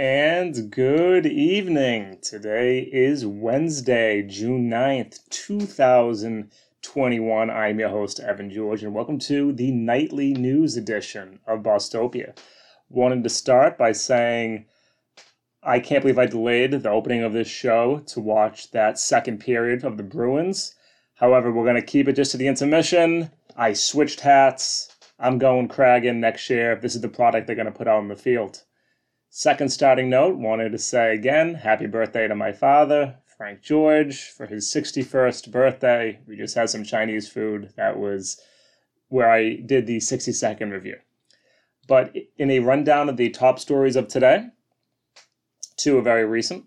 And good evening. Today is Wednesday, June 9th, 2021. I'm your host, Evan George, and welcome to the nightly news edition of Bostopia. Wanted to start by saying I can't believe I delayed the opening of this show to watch that second period of the Bruins. However, we're going to keep it just to the intermission. I switched hats. I'm going Kraken next year. if This is the product they're going to put out in the field. Second starting note, wanted to say again, happy birthday to my father, Frank George, for his 61st birthday. We just had some Chinese food. That was where I did the 60 second review. But in a rundown of the top stories of today, two are very recent.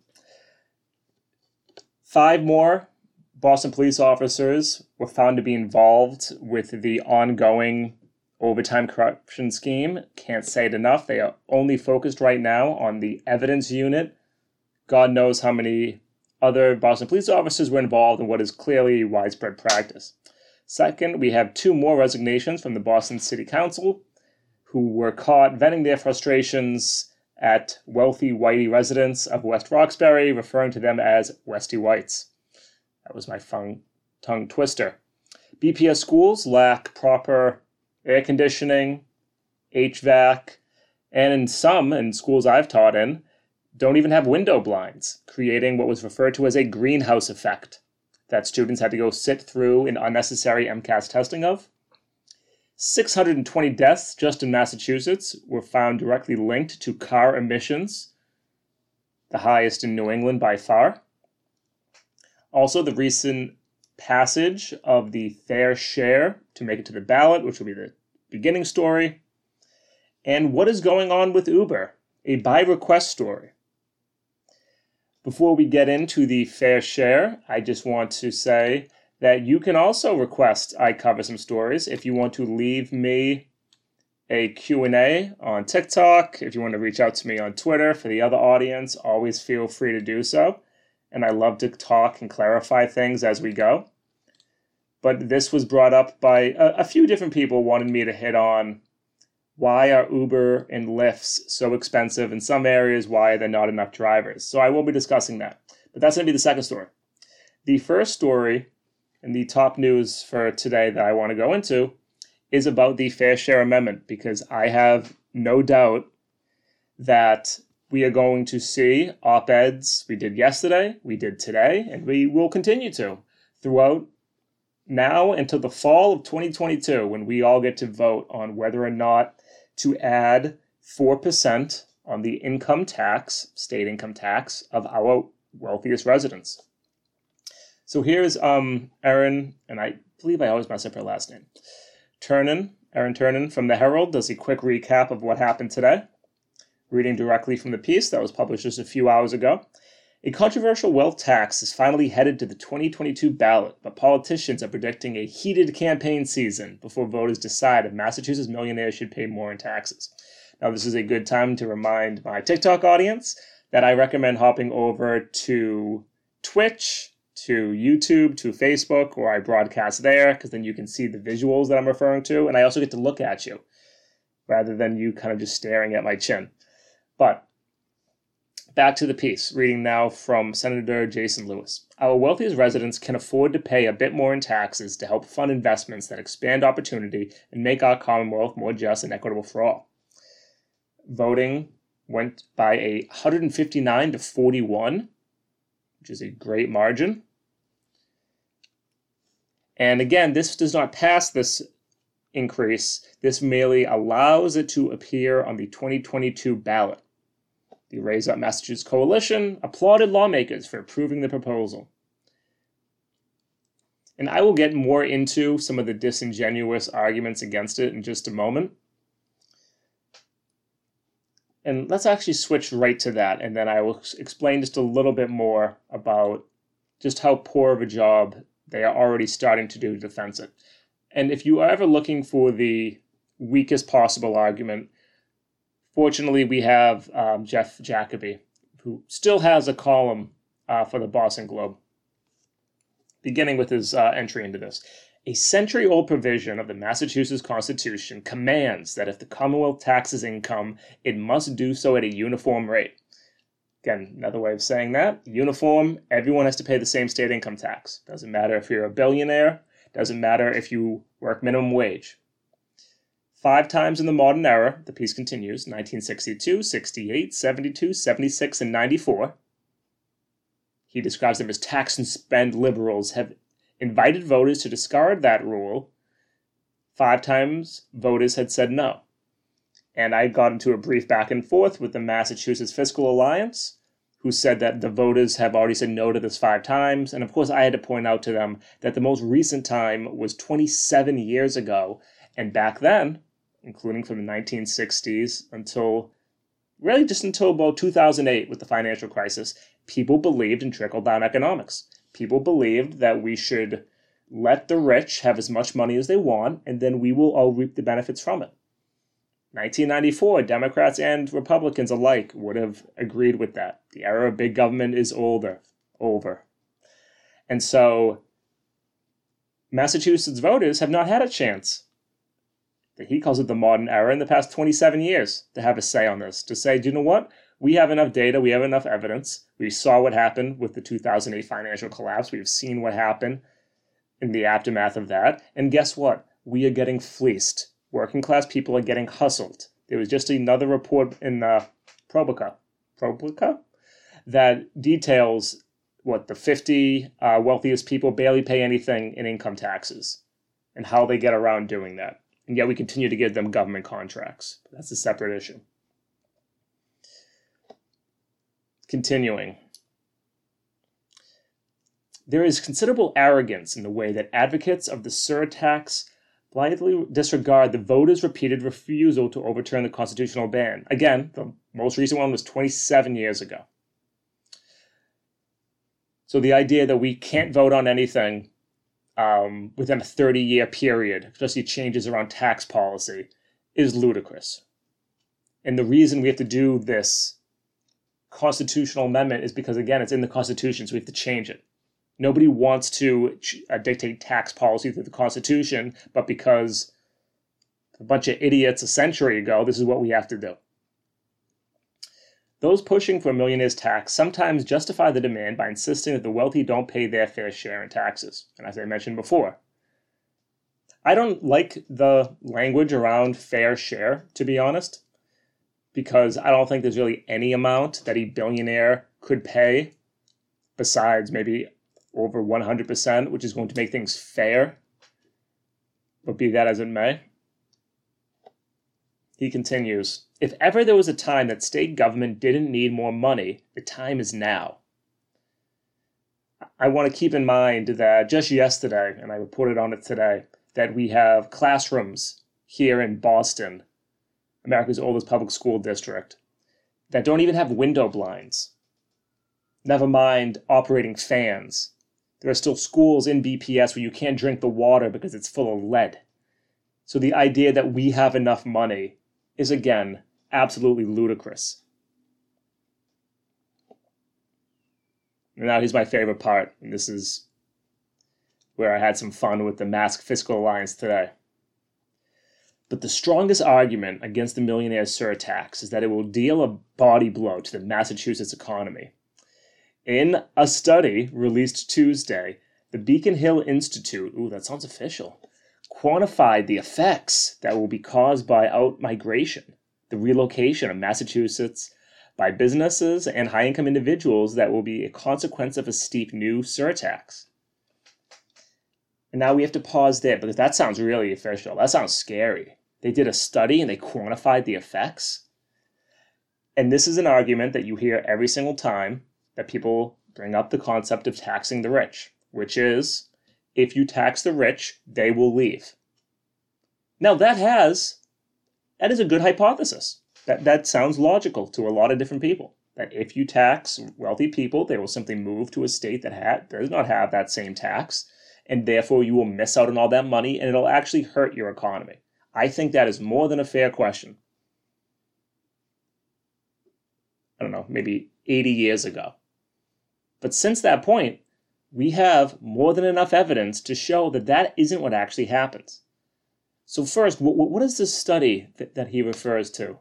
Five more Boston police officers were found to be involved with the ongoing overtime corruption scheme. Can't say it enough. They are only focused right now on the evidence unit. God knows how many other Boston police officers were involved in what is clearly widespread practice. Second, we have two more resignations from the Boston City Council who were caught venting their frustrations at wealthy whitey residents of West Roxbury, referring to them as Westy Whites. That was my tongue twister. BPS schools lack proper air conditioning, HVAC, and in some, in schools I've taught in, don't even have window blinds, creating what was referred to as a greenhouse effect that students had to go sit through an unnecessary MCAS testing of. 620 deaths just in Massachusetts were found directly linked to car emissions, the highest in New England by far. Also, the recent passage of the fair share to make it to the ballot, which will be the beginning story, and what is going on with Uber, a by request story. Before we get into the fair share, I just want to say that you can also request I cover some stories if you want to leave me a Q&A on TikTok, if you want to reach out to me on Twitter for the other audience, always feel free to do so. And I love to talk and clarify things as we go but this was brought up by a, a few different people wanted me to hit on why are Uber and Lyfts so expensive in some areas? Why are there not enough drivers? So I will be discussing that. But that's going to be the second story. The first story and the top news for today that I want to go into is about the Fair Share Amendment because I have no doubt that we are going to see op eds we did yesterday, we did today, and we will continue to throughout now until the fall of 2022 when we all get to vote on whether or not to add 4% on the income tax, state income tax of our wealthiest residents. So here's um, and I believe I always mess up her last name. Turnan, Erin Turnan from the Herald does a quick recap of what happened today, reading directly from the piece that was published just a few hours ago. A controversial wealth tax is finally headed to the 2022 ballot, but politicians are predicting a heated campaign season before voters decide if Massachusetts millionaires should pay more in taxes. Now, this is a good time to remind my TikTok audience that I recommend hopping over to Twitch, to YouTube, to Facebook, where I broadcast there, because then you can see the visuals that I'm referring to, and I also get to look at you rather than you kind of just staring at my chin. But Back to the piece, reading now from Senator Jason Lewis. Our wealthiest residents can afford to pay a bit more in taxes to help fund investments that expand opportunity and make our Commonwealth more just and equitable for all. Voting went by a 159 to 41, which is a great margin. And again, this does not pass this increase. This merely allows it to appear on the 2022 ballot. The Raise Up Massachusetts Coalition applauded lawmakers for approving the proposal. And I will get more into some of the disingenuous arguments against it in just a moment. And let's actually switch right to that, and then I will explain just a little bit more about just how poor of a job they are already starting to do to defend it. And if you are ever looking for the weakest possible argument, Fortunately, we have um, Jeff Jacoby, who still has a column uh, for the Boston Globe, beginning with his uh, entry into this. A century old provision of the Massachusetts Constitution commands that if the Commonwealth taxes income, it must do so at a uniform rate. Again, another way of saying that uniform, everyone has to pay the same state income tax. Doesn't matter if you're a billionaire, doesn't matter if you work minimum wage. Five times in the modern era, the piece continues 1962, 68, 72, 76, and 94. He describes them as tax and spend liberals have invited voters to discard that rule. Five times voters had said no. And I got into a brief back and forth with the Massachusetts Fiscal Alliance, who said that the voters have already said no to this five times. And of course, I had to point out to them that the most recent time was 27 years ago. And back then, including from the 1960s until really just until about 2008 with the financial crisis, people believed in trickle down economics. People believed that we should let the rich have as much money as they want, and then we will all reap the benefits from it. 1994, Democrats and Republicans alike would have agreed with that. The era of big government is older, over. And so Massachusetts voters have not had a chance he calls it the modern era in the past 27 years to have a say on this to say do you know what? We have enough data we have enough evidence. We saw what happened with the 2008 financial collapse. We've seen what happened in the aftermath of that. And guess what? We are getting fleeced. Working class people are getting hustled. There was just another report in uh, ProPublica, ProPublica that details what the 50 uh, wealthiest people barely pay anything in income taxes and how they get around doing that and yet we continue to give them government contracts. That's a separate issue. Continuing. There is considerable arrogance in the way that advocates of the surtax blithely disregard the voters' repeated refusal to overturn the constitutional ban. Again, the most recent one was 27 years ago. So the idea that we can't vote on anything um, within a 30 year period, especially changes around tax policy, is ludicrous. And the reason we have to do this constitutional amendment is because, again, it's in the Constitution, so we have to change it. Nobody wants to uh, dictate tax policy through the Constitution, but because a bunch of idiots a century ago, this is what we have to do. Those pushing for a millionaire's tax sometimes justify the demand by insisting that the wealthy don't pay their fair share in taxes. And as I mentioned before, I don't like the language around fair share, to be honest, because I don't think there's really any amount that a billionaire could pay besides maybe over 100%, which is going to make things fair. But be that as it may. He continues If ever there was a time that state government didn't need more money, the time is now. I want to keep in mind that just yesterday, and I reported on it today, that we have classrooms here in Boston, America's oldest public school district, that don't even have window blinds. Never mind operating fans. There are still schools in BPS where you can't drink the water because it's full of lead. So the idea that we have enough money is again absolutely ludicrous. And now here's my favorite part, and this is where I had some fun with the Mass Fiscal Alliance today. But the strongest argument against the millionaire surtax is that it will deal a body blow to the Massachusetts economy. In a study released Tuesday, the Beacon Hill Institute, ooh, that sounds official, quantified the effects that will be caused by outmigration, the relocation of Massachusetts by businesses and high income individuals that will be a consequence of a steep new surtax. And now we have to pause there because that sounds really official. That sounds scary. They did a study and they quantified the effects. And this is an argument that you hear every single time that people bring up the concept of taxing the rich, which is if you tax the rich, they will leave. Now that has that is a good hypothesis. That that sounds logical to a lot of different people. That if you tax wealthy people, they will simply move to a state that ha- does not have that same tax, and therefore you will miss out on all that money, and it'll actually hurt your economy. I think that is more than a fair question. I don't know, maybe 80 years ago. But since that point, we have more than enough evidence to show that that isn't what actually happens. So, first, what, what is this study that, that he refers to?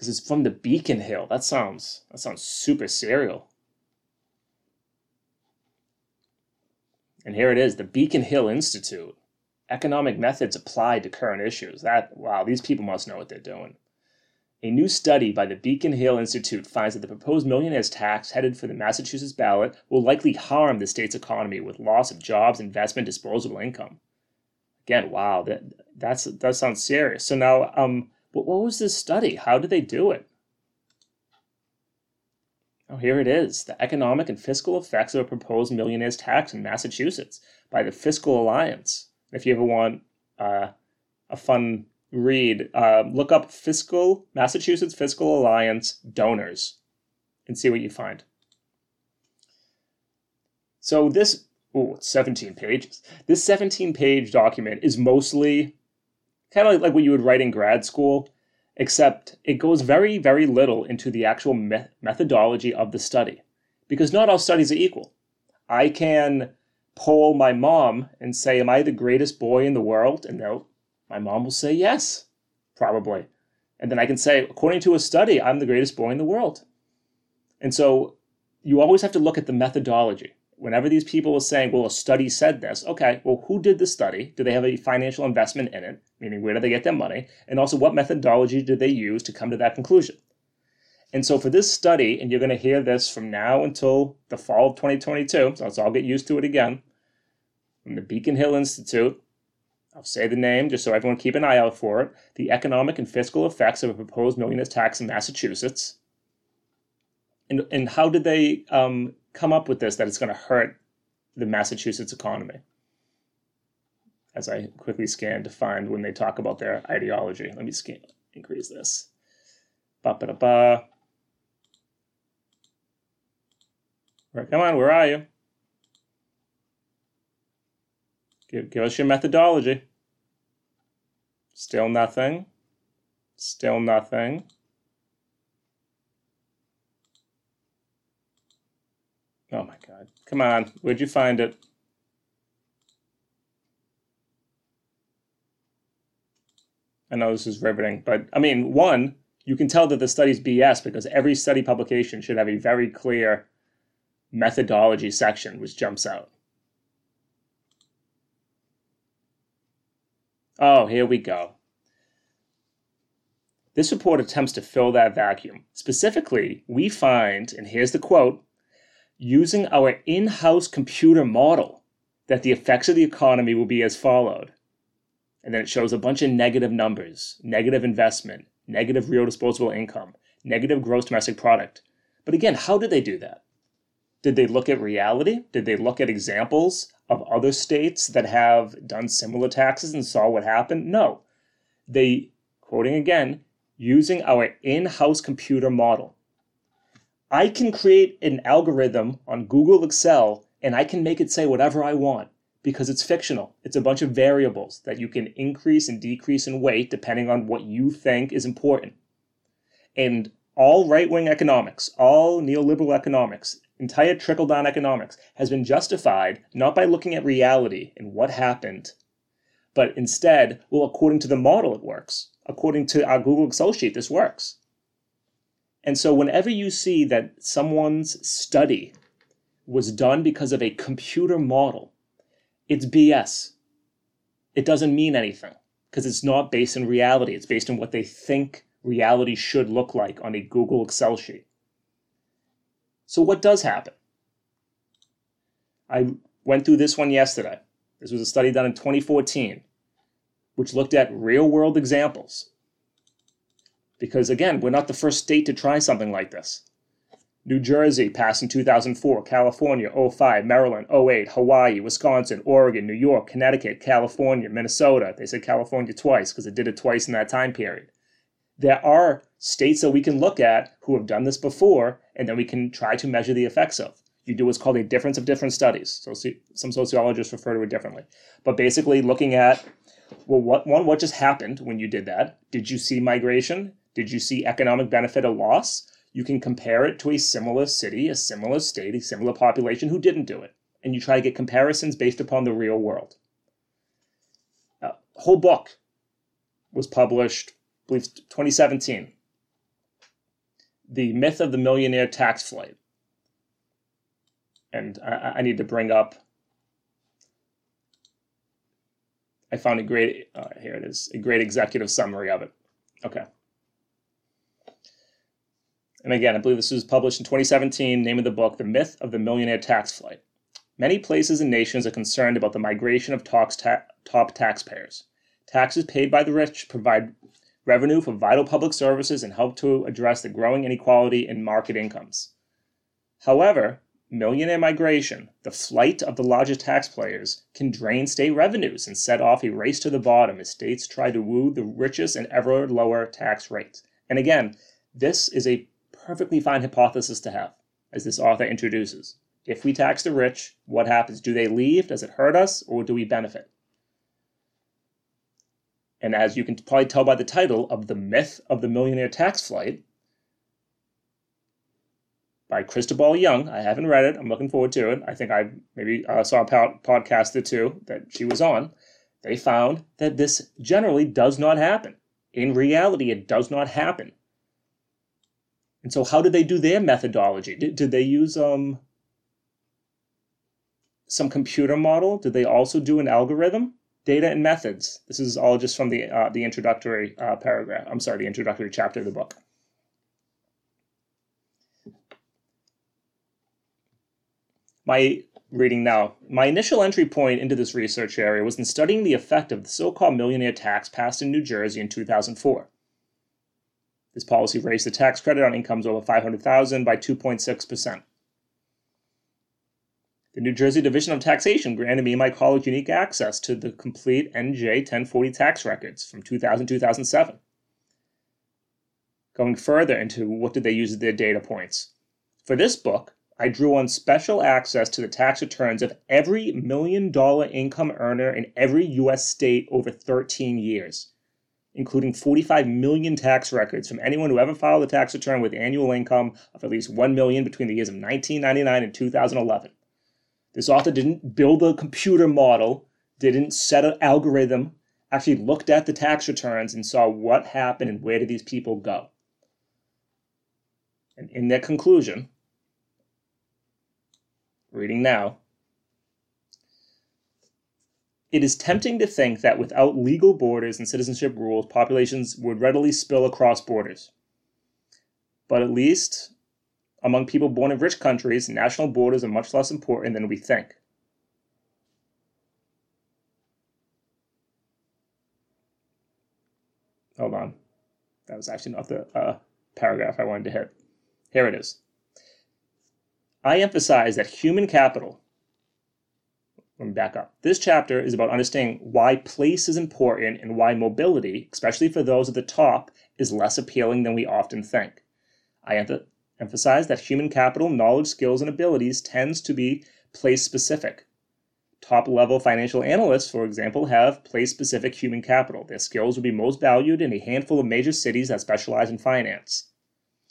because it's from the Beacon Hill. That sounds that sounds super serial. And here it is, the Beacon Hill Institute. Economic methods applied to current issues. That wow, these people must know what they're doing. A new study by the Beacon Hill Institute finds that the proposed millionaire's tax headed for the Massachusetts ballot will likely harm the state's economy with loss of jobs, investment, disposable income. Again, wow, that that's that sounds serious. So now, um, what, what was this study? How did they do it? Oh, here it is: the economic and fiscal effects of a proposed millionaire's tax in Massachusetts by the Fiscal Alliance. If you ever want uh, a fun read, uh, look up Fiscal Massachusetts Fiscal Alliance donors and see what you find. So this, oh, 17 pages. This 17 page document is mostly kind of like what you would write in grad school, except it goes very, very little into the actual me- methodology of the study because not all studies are equal. I can poll my mom and say, Am I the greatest boy in the world? And they'll my mom will say yes, probably. And then I can say, according to a study, I'm the greatest boy in the world. And so you always have to look at the methodology. Whenever these people are saying, well, a study said this, okay, well, who did the study? Do they have a financial investment in it? Meaning, where do they get their money? And also, what methodology did they use to come to that conclusion? And so, for this study, and you're going to hear this from now until the fall of 2022, so let's all get used to it again, from the Beacon Hill Institute, I'll say the name just so everyone keep an eye out for it. The economic and fiscal effects of a proposed millionaire's tax in Massachusetts. And, and how did they um, come up with this that it's going to hurt the Massachusetts economy? As I quickly scan to find when they talk about their ideology. Let me scan, increase this. Ba ba da ba. Come on, where are you? Give, give us your methodology. Still nothing. Still nothing. Oh my God. Come on. Where'd you find it? I know this is riveting, but I mean, one, you can tell that the study's BS because every study publication should have a very clear methodology section which jumps out. Oh, here we go. This report attempts to fill that vacuum. Specifically, we find, and here's the quote using our in house computer model, that the effects of the economy will be as followed. And then it shows a bunch of negative numbers negative investment, negative real disposable income, negative gross domestic product. But again, how did they do that? Did they look at reality? Did they look at examples of other states that have done similar taxes and saw what happened? No. They, quoting again, using our in house computer model. I can create an algorithm on Google Excel and I can make it say whatever I want because it's fictional. It's a bunch of variables that you can increase and decrease in weight depending on what you think is important. And all right wing economics, all neoliberal economics entire trickle down economics has been justified not by looking at reality and what happened, but instead, well, according to the model, it works. According to our Google Excel sheet, this works. And so, whenever you see that someone's study was done because of a computer model, it's BS. It doesn't mean anything because it's not based in reality. It's based on what they think reality should look like on a Google Excel sheet. So, what does happen? I went through this one yesterday. This was a study done in 2014, which looked at real world examples. Because again, we're not the first state to try something like this. New Jersey passed in 2004, California 05, Maryland 08, Hawaii, Wisconsin, Oregon, New York, Connecticut, California, Minnesota. They said California twice because it did it twice in that time period there are states that we can look at who have done this before, and then we can try to measure the effects of. You do what's called a difference of different studies. So some sociologists refer to it differently. But basically, looking at well, what one, what just happened when you did that? Did you see migration? Did you see economic benefit or loss? You can compare it to a similar city, a similar state, a similar population who didn't do it, and you try to get comparisons based upon the real world. A whole book was published I believe 2017. The myth of the millionaire tax flight. And I, I need to bring up. I found a great, uh, here it is, a great executive summary of it. Okay. And again, I believe this was published in 2017. Name of the book, The Myth of the Millionaire Tax Flight. Many places and nations are concerned about the migration of ta- top taxpayers. Taxes paid by the rich provide revenue for vital public services and help to address the growing inequality in market incomes. However, millionaire migration, the flight of the largest taxpayers, can drain state revenues and set off a race to the bottom as states try to woo the richest and ever lower tax rates. And again, this is a perfectly fine hypothesis to have, as this author introduces. If we tax the rich, what happens? Do they leave? Does it hurt us? Or do we benefit? And as you can probably tell by the title of The Myth of the Millionaire Tax Flight by Cristobal Young, I haven't read it. I'm looking forward to it. I think I maybe uh, saw a podcast or two that she was on. They found that this generally does not happen. In reality, it does not happen. And so, how did they do their methodology? Did, did they use um, some computer model? Did they also do an algorithm? Data and methods. This is all just from the uh, the introductory uh, paragraph. I'm sorry, the introductory chapter of the book. My reading now. My initial entry point into this research area was in studying the effect of the so-called millionaire tax passed in New Jersey in 2004. This policy raised the tax credit on incomes over 500,000 by 2.6 percent. The New Jersey Division of Taxation granted me and my colleague unique access to the complete NJ 1040 tax records from 2000 2007. Going further into what did they use as their data points. For this book, I drew on special access to the tax returns of every million dollar income earner in every U.S. state over 13 years, including 45 million tax records from anyone who ever filed a tax return with annual income of at least 1 million between the years of 1999 and 2011. This author didn't build a computer model, didn't set an algorithm, actually looked at the tax returns and saw what happened and where did these people go. And in their conclusion, reading now, it is tempting to think that without legal borders and citizenship rules, populations would readily spill across borders. But at least among people born in rich countries, national borders are much less important than we think. Hold on. That was actually not the uh, paragraph I wanted to hit. Here it is. I emphasize that human capital. Let me back up. This chapter is about understanding why place is important and why mobility, especially for those at the top, is less appealing than we often think. I, emphasize that human capital, knowledge, skills, and abilities tends to be place specific. Top level financial analysts, for example, have place specific human capital. Their skills will be most valued in a handful of major cities that specialize in finance,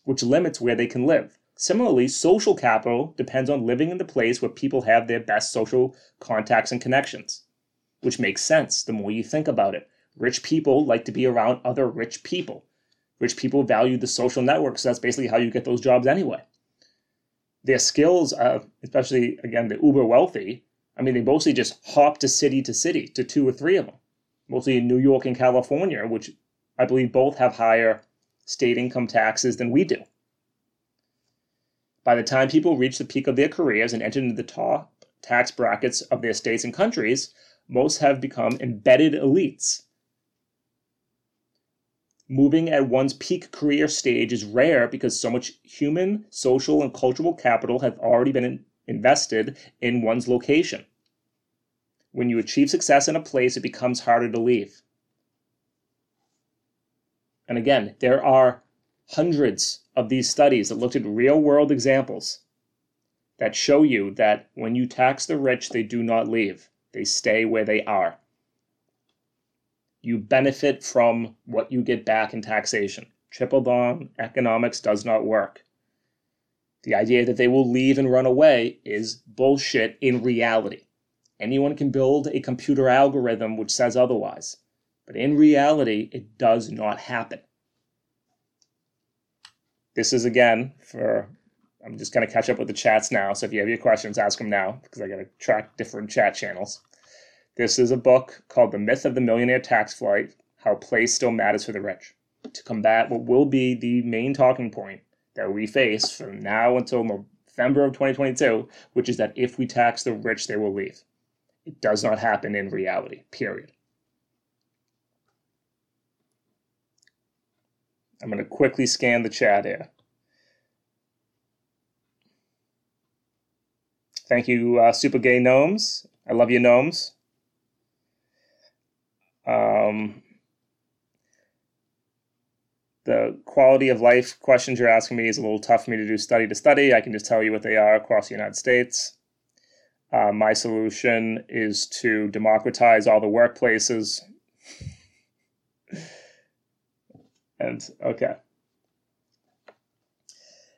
which limits where they can live. Similarly, social capital depends on living in the place where people have their best social contacts and connections, which makes sense the more you think about it. Rich people like to be around other rich people. Rich people value the social networks. So that's basically how you get those jobs anyway. Their skills, uh, especially again the uber wealthy, I mean, they mostly just hop to city to city to two or three of them, mostly in New York and California, which I believe both have higher state income taxes than we do. By the time people reach the peak of their careers and enter into the top tax brackets of their states and countries, most have become embedded elites moving at one's peak career stage is rare because so much human, social, and cultural capital have already been invested in one's location. When you achieve success in a place, it becomes harder to leave. And again, there are hundreds of these studies that looked at real world examples that show you that when you tax the rich, they do not leave, they stay where they are you benefit from what you get back in taxation. Trickle down economics does not work. The idea that they will leave and run away is bullshit in reality. Anyone can build a computer algorithm which says otherwise, but in reality, it does not happen. this is again for I'm just going to catch up with the chats now. So if you have your questions, ask them now because I got to track different chat channels. This is a book called The Myth of the Millionaire Tax Flight How Place Still Matters for the Rich to combat what will be the main talking point that we face from now until November of 2022, which is that if we tax the rich, they will leave. It does not happen in reality, period. I'm going to quickly scan the chat here. Thank you, uh, Super Gay Gnomes. I love you, Gnomes. Um, the quality of life questions you're asking me is a little tough for me to do study to study. I can just tell you what they are across the United States. Uh, my solution is to democratize all the workplaces. and okay.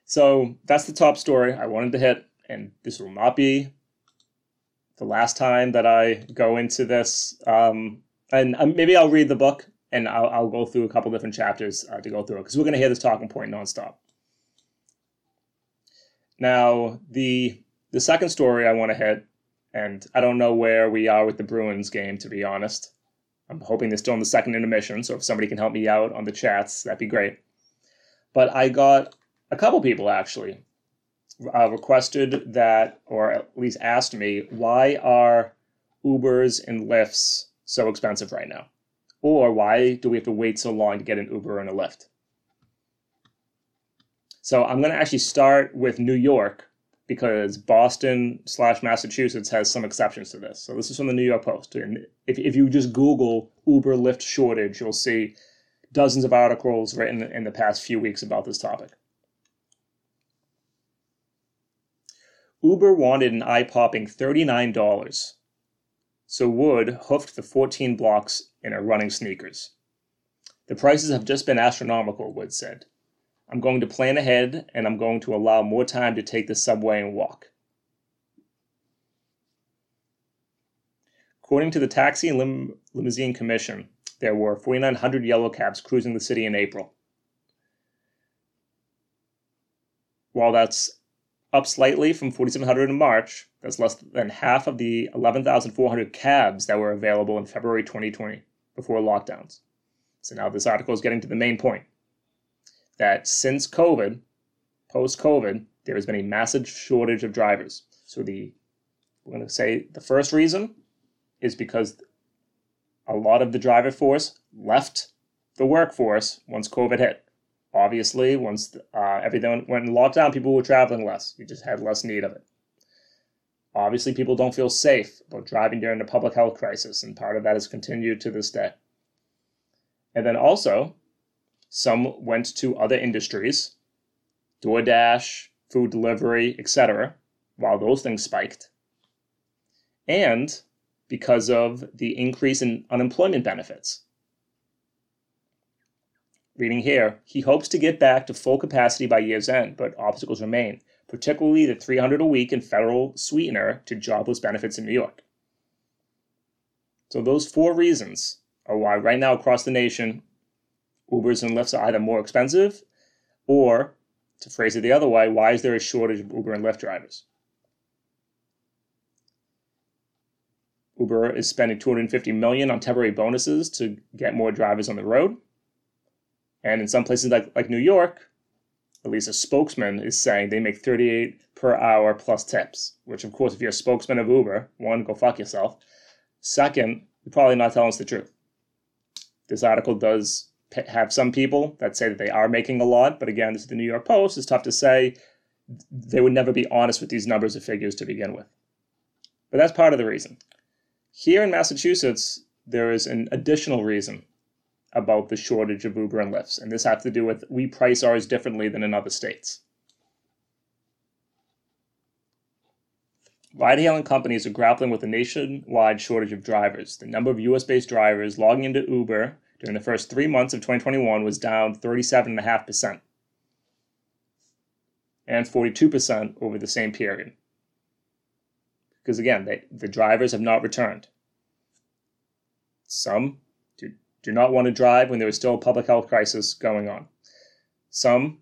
So that's the top story I wanted to hit and this will not be the last time that I go into this. Um, and um, maybe I'll read the book and I'll, I'll go through a couple different chapters uh, to go through it because we're going to hear this talking point nonstop. Now, the the second story I want to hit, and I don't know where we are with the Bruins game, to be honest. I'm hoping they're still in the second intermission, so if somebody can help me out on the chats, that'd be great. But I got a couple people actually uh, requested that, or at least asked me, why are Ubers and Lyfts so expensive right now? Or why do we have to wait so long to get an Uber and a Lyft? So I'm going to actually start with New York because Boston slash Massachusetts has some exceptions to this. So this is from the New York Post. And if, if you just Google Uber Lyft shortage, you'll see dozens of articles written in the past few weeks about this topic. Uber wanted an eye-popping $39, so Wood hoofed the 14 blocks in her running sneakers. The prices have just been astronomical, Wood said. I'm going to plan ahead and I'm going to allow more time to take the subway and walk. According to the Taxi and Lim- Limousine Commission, there were 4,900 yellow cabs cruising the city in April. While that's up slightly from 4,700 in March. That's less than half of the 11,400 cabs that were available in February 2020 before lockdowns. So now this article is getting to the main point that since COVID, post COVID, there has been a massive shortage of drivers. So the we're going to say the first reason is because a lot of the driver force left the workforce once COVID hit. Obviously, once uh, everything went in lockdown, people were traveling less. We just had less need of it. Obviously, people don't feel safe about driving during the public health crisis, and part of that has continued to this day. And then also, some went to other industries, DoorDash, food delivery, etc., while those things spiked. And because of the increase in unemployment benefits. Reading here, he hopes to get back to full capacity by year's end, but obstacles remain, particularly the 300 a week in federal sweetener to jobless benefits in New York. So those four reasons are why right now across the nation, Ubers and Lyfts are either more expensive or, to phrase it the other way, why is there a shortage of Uber and Lyft drivers? Uber is spending 250 million on temporary bonuses to get more drivers on the road. And in some places like, like New York, at least a spokesman is saying they make 38 per hour plus tips, which of course, if you're a spokesman of Uber, one, go fuck yourself. Second, you're probably not telling us the truth. This article does have some people that say that they are making a lot, but again, this is the New York Post. It's tough to say. They would never be honest with these numbers or figures to begin with. But that's part of the reason. Here in Massachusetts, there is an additional reason about the shortage of Uber and Lyfts, and this has to do with we price ours differently than in other states. Ride hailing companies are grappling with a nationwide shortage of drivers. The number of US based drivers logging into Uber during the first three months of 2021 was down 37.5%, and 42% over the same period. Because again, they, the drivers have not returned. Some do not want to drive when there is still a public health crisis going on. Some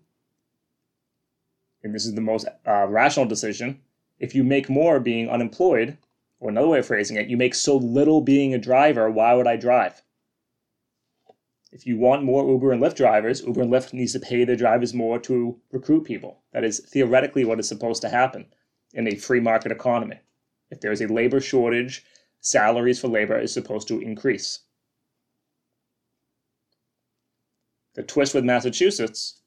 and this is the most uh, rational decision, if you make more being unemployed, or another way of phrasing it, you make so little being a driver, why would I drive? If you want more Uber and Lyft drivers, Uber and Lyft needs to pay their drivers more to recruit people. That is theoretically what is supposed to happen in a free market economy. If there is a labor shortage, salaries for labor is supposed to increase. The twist with Massachusetts,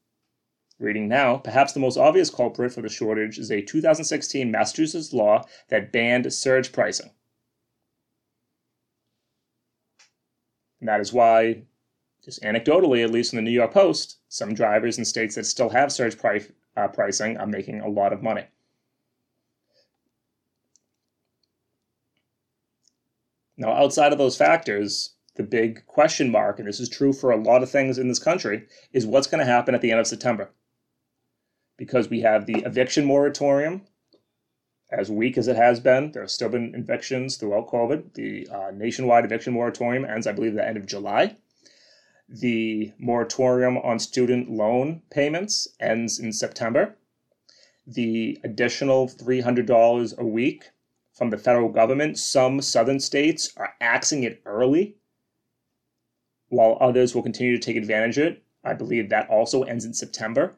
reading now, perhaps the most obvious culprit for the shortage is a 2016 Massachusetts law that banned surge pricing. And that is why just anecdotally, at least in the New York Post, some drivers in states that still have surge price, uh, pricing are making a lot of money. Now, outside of those factors, the big question mark, and this is true for a lot of things in this country, is what's going to happen at the end of September. Because we have the eviction moratorium, as weak as it has been, there have still been evictions throughout COVID. The uh, nationwide eviction moratorium ends, I believe, at the end of July. The moratorium on student loan payments ends in September. The additional $300 a week from the federal government, some southern states are axing it early, while others will continue to take advantage of it. I believe that also ends in September.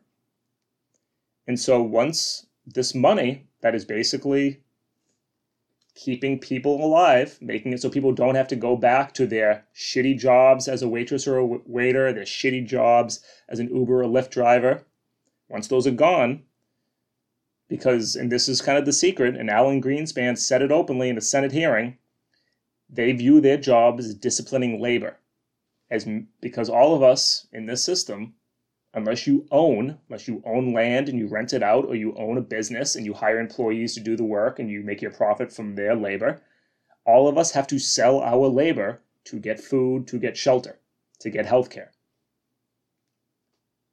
And so once this money that is basically keeping people alive, making it so people don't have to go back to their shitty jobs as a waitress or a waiter, their shitty jobs as an Uber or Lyft driver. Once those are gone, because, and this is kind of the secret, and Alan Greenspan said it openly in a Senate hearing, they view their job as disciplining labor. As, because all of us in this system unless you own, unless you own land and you rent it out, or you own a business and you hire employees to do the work and you make your profit from their labor, all of us have to sell our labor to get food, to get shelter, to get health care.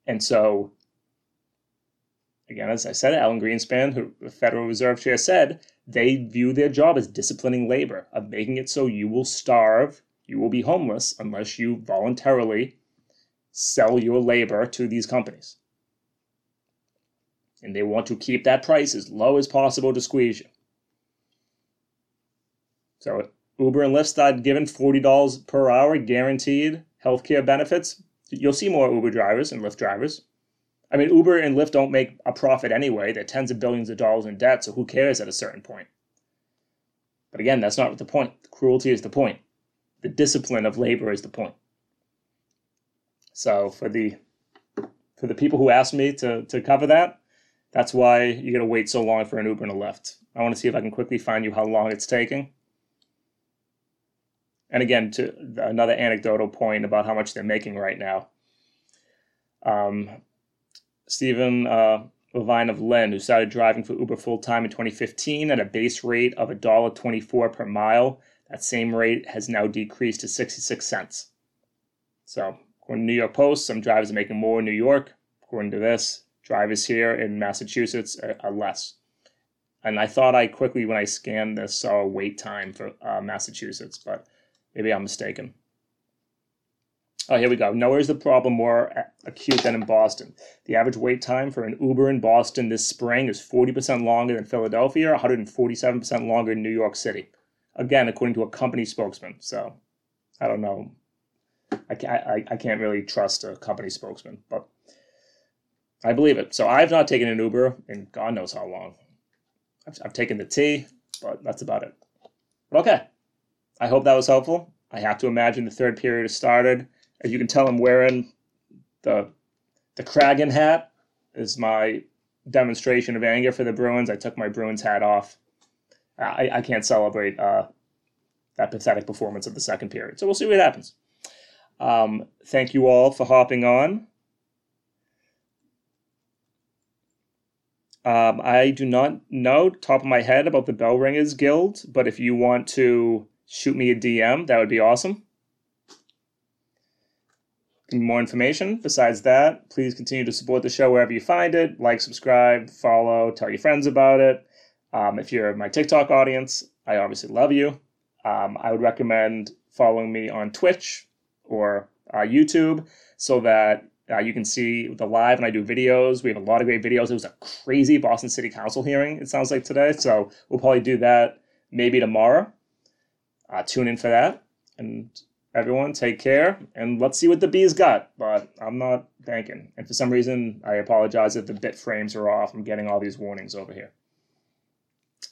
And so, again, as I said, Alan Greenspan, who the Federal Reserve Chair, said they view their job as disciplining labor, of making it so you will starve, you will be homeless unless you voluntarily sell your labor to these companies. And they want to keep that price as low as possible to squeeze you. So Uber and Lyft started giving $40 per hour guaranteed healthcare benefits. You'll see more Uber drivers and Lyft drivers. I mean, Uber and Lyft don't make a profit anyway. They're tens of billions of dollars in debt, so who cares at a certain point? But again, that's not the point. The cruelty is the point. The discipline of labor is the point. So for the for the people who asked me to to cover that, that's why you got to wait so long for an Uber and a Lyft. I want to see if I can quickly find you how long it's taking. And again, to another anecdotal point about how much they're making right now. Um, Stephen uh, Levine of Lynn, who started driving for Uber full time in 2015 at a base rate of $1.24 per mile, that same rate has now decreased to 66 cents. So According to New York Post, some drivers are making more in New York. According to this, drivers here in Massachusetts are, are less. And I thought I quickly, when I scanned this, saw a wait time for uh, Massachusetts, but maybe I'm mistaken. Oh, here we go. Nowhere is the problem more acute than in Boston. The average wait time for an Uber in Boston this spring is 40% longer than Philadelphia, 147% longer in New York City. Again, according to a company spokesman. So I don't know I, I, I can't really trust a company spokesman, but I believe it. So I've not taken an Uber in God knows how long. I've, I've taken the T, but that's about it. But okay, I hope that was helpful. I have to imagine the third period has started. As you can tell, I'm wearing the the Kraken hat. Is my demonstration of anger for the Bruins. I took my Bruins hat off. I, I can't celebrate uh, that pathetic performance of the second period. So we'll see what happens. Um, thank you all for hopping on. Um, I do not know top of my head about the Bell Ringers Guild, but if you want to shoot me a DM, that would be awesome. More information besides that, please continue to support the show wherever you find it. Like, subscribe, follow, tell your friends about it. Um, if you're my TikTok audience, I obviously love you. Um, I would recommend following me on Twitch or uh, YouTube so that Uh, you can see the live and I do videos. We have a lot of great videos. It was a crazy Boston City Council hearing, it sounds like today. So we'll probably do that maybe tomorrow. Uh, tune in for that. And everyone, take care. And let's see what the B's got. But I'm not banking. And for some reason, I apologize if the bit frames are off. I'm getting all these warnings over here.